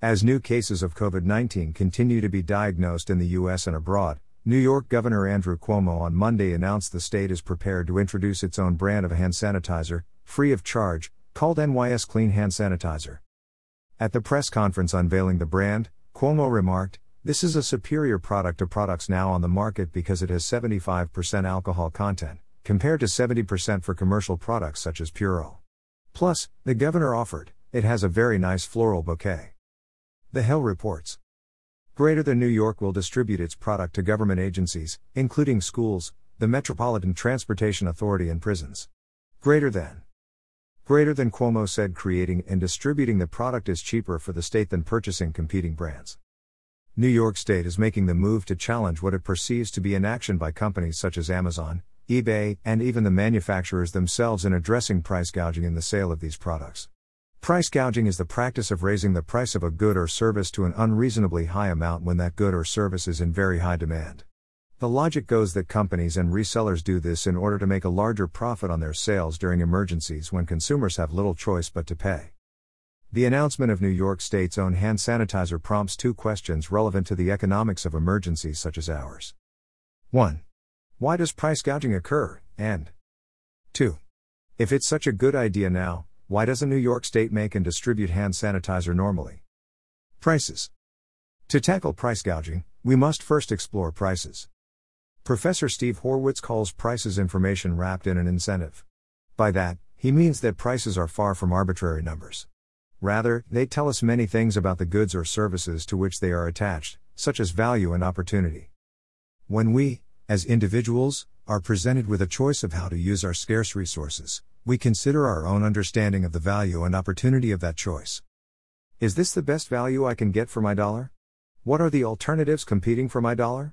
As new cases of COVID 19 continue to be diagnosed in the U.S. and abroad, New York Governor Andrew Cuomo on Monday announced the state is prepared to introduce its own brand of hand sanitizer, free of charge, called NYS Clean Hand Sanitizer. At the press conference unveiling the brand, Cuomo remarked, This is a superior product to products now on the market because it has 75% alcohol content, compared to 70% for commercial products such as Purell. Plus, the governor offered, it has a very nice floral bouquet. The Hill reports. Greater than New York will distribute its product to government agencies, including schools, the Metropolitan Transportation Authority, and prisons. Greater than. Greater than Cuomo said creating and distributing the product is cheaper for the state than purchasing competing brands. New York State is making the move to challenge what it perceives to be inaction by companies such as Amazon, eBay, and even the manufacturers themselves in addressing price gouging in the sale of these products. Price gouging is the practice of raising the price of a good or service to an unreasonably high amount when that good or service is in very high demand. The logic goes that companies and resellers do this in order to make a larger profit on their sales during emergencies when consumers have little choice but to pay. The announcement of New York State's own hand sanitizer prompts two questions relevant to the economics of emergencies such as ours. 1. Why does price gouging occur? And 2. If it's such a good idea now, why doesn't New York State make and distribute hand sanitizer normally? Prices. To tackle price gouging, we must first explore prices. Professor Steve Horwitz calls prices information wrapped in an incentive. By that, he means that prices are far from arbitrary numbers. Rather, they tell us many things about the goods or services to which they are attached, such as value and opportunity. When we, as individuals, are presented with a choice of how to use our scarce resources, we consider our own understanding of the value and opportunity of that choice. Is this the best value I can get for my dollar? What are the alternatives competing for my dollar?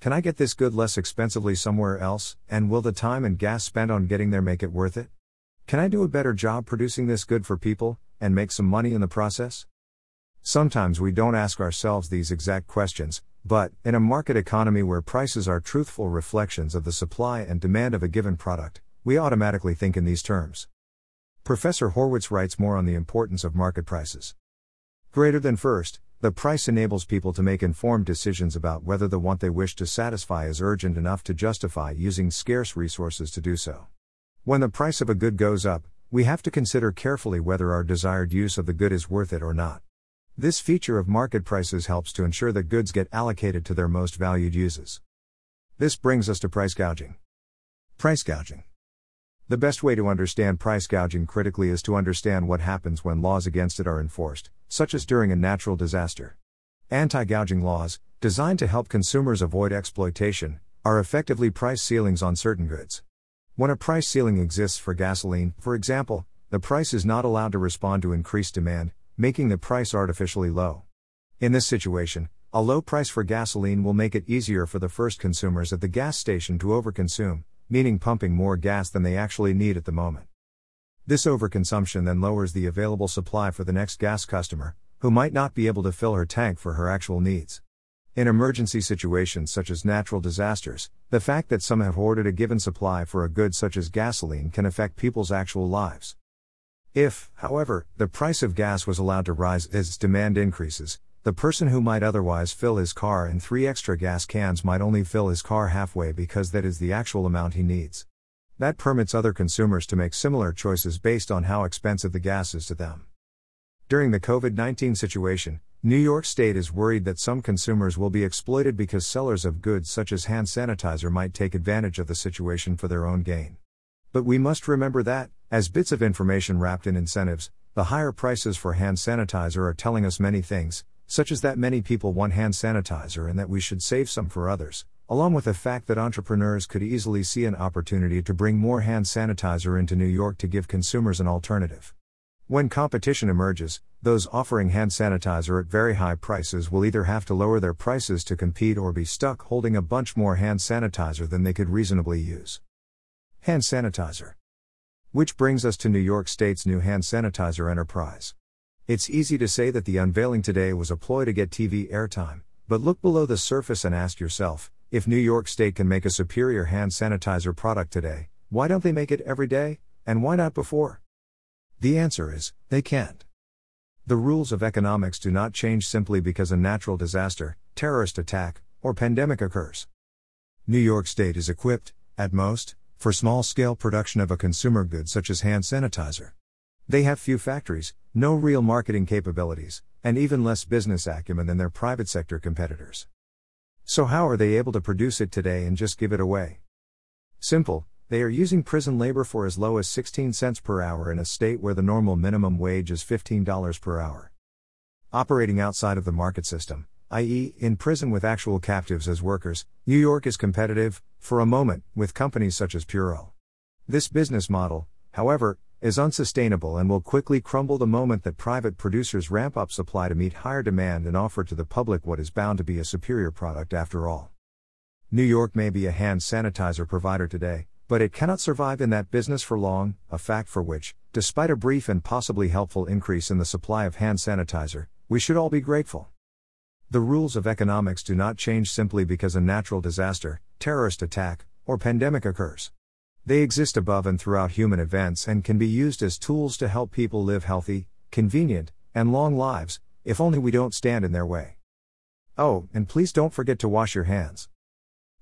Can I get this good less expensively somewhere else, and will the time and gas spent on getting there make it worth it? Can I do a better job producing this good for people, and make some money in the process? Sometimes we don't ask ourselves these exact questions, but, in a market economy where prices are truthful reflections of the supply and demand of a given product, we automatically think in these terms. Professor Horwitz writes more on the importance of market prices. Greater than first, the price enables people to make informed decisions about whether the want they wish to satisfy is urgent enough to justify using scarce resources to do so. When the price of a good goes up, we have to consider carefully whether our desired use of the good is worth it or not. This feature of market prices helps to ensure that goods get allocated to their most valued uses. This brings us to price gouging. Price gouging. The best way to understand price gouging critically is to understand what happens when laws against it are enforced, such as during a natural disaster. Anti gouging laws, designed to help consumers avoid exploitation, are effectively price ceilings on certain goods. When a price ceiling exists for gasoline, for example, the price is not allowed to respond to increased demand, making the price artificially low. In this situation, a low price for gasoline will make it easier for the first consumers at the gas station to overconsume, meaning pumping more gas than they actually need at the moment. This overconsumption then lowers the available supply for the next gas customer, who might not be able to fill her tank for her actual needs. In emergency situations such as natural disasters, the fact that some have hoarded a given supply for a good such as gasoline can affect people's actual lives. If, however, the price of gas was allowed to rise as demand increases, the person who might otherwise fill his car in three extra gas cans might only fill his car halfway because that is the actual amount he needs. That permits other consumers to make similar choices based on how expensive the gas is to them. During the COVID 19 situation, New York State is worried that some consumers will be exploited because sellers of goods such as hand sanitizer might take advantage of the situation for their own gain. But we must remember that, as bits of information wrapped in incentives, the higher prices for hand sanitizer are telling us many things, such as that many people want hand sanitizer and that we should save some for others, along with the fact that entrepreneurs could easily see an opportunity to bring more hand sanitizer into New York to give consumers an alternative. When competition emerges, those offering hand sanitizer at very high prices will either have to lower their prices to compete or be stuck holding a bunch more hand sanitizer than they could reasonably use. Hand sanitizer. Which brings us to New York State's new hand sanitizer enterprise. It's easy to say that the unveiling today was a ploy to get TV airtime, but look below the surface and ask yourself if New York State can make a superior hand sanitizer product today, why don't they make it every day, and why not before? The answer is they can't. The rules of economics do not change simply because a natural disaster, terrorist attack, or pandemic occurs. New York State is equipped, at most, for small scale production of a consumer good such as hand sanitizer. They have few factories, no real marketing capabilities, and even less business acumen than their private sector competitors. So, how are they able to produce it today and just give it away? Simple, they are using prison labor for as low as 16 cents per hour in a state where the normal minimum wage is $15 per hour. Operating outside of the market system, i.e., in prison with actual captives as workers, New York is competitive, for a moment, with companies such as Purell. This business model, however, is unsustainable and will quickly crumble the moment that private producers ramp up supply to meet higher demand and offer to the public what is bound to be a superior product after all. New York may be a hand sanitizer provider today, but it cannot survive in that business for long, a fact for which, despite a brief and possibly helpful increase in the supply of hand sanitizer, we should all be grateful. The rules of economics do not change simply because a natural disaster, terrorist attack, or pandemic occurs. They exist above and throughout human events and can be used as tools to help people live healthy, convenient, and long lives, if only we don't stand in their way. Oh, and please don't forget to wash your hands.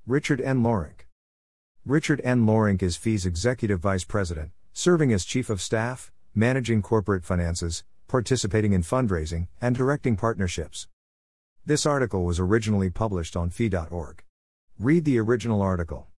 Richard N. Lorenc Richard N. Lorenc is FEE's Executive Vice President, serving as Chief of Staff, managing corporate finances, participating in fundraising, and directing partnerships. This article was originally published on fee.org. Read the original article.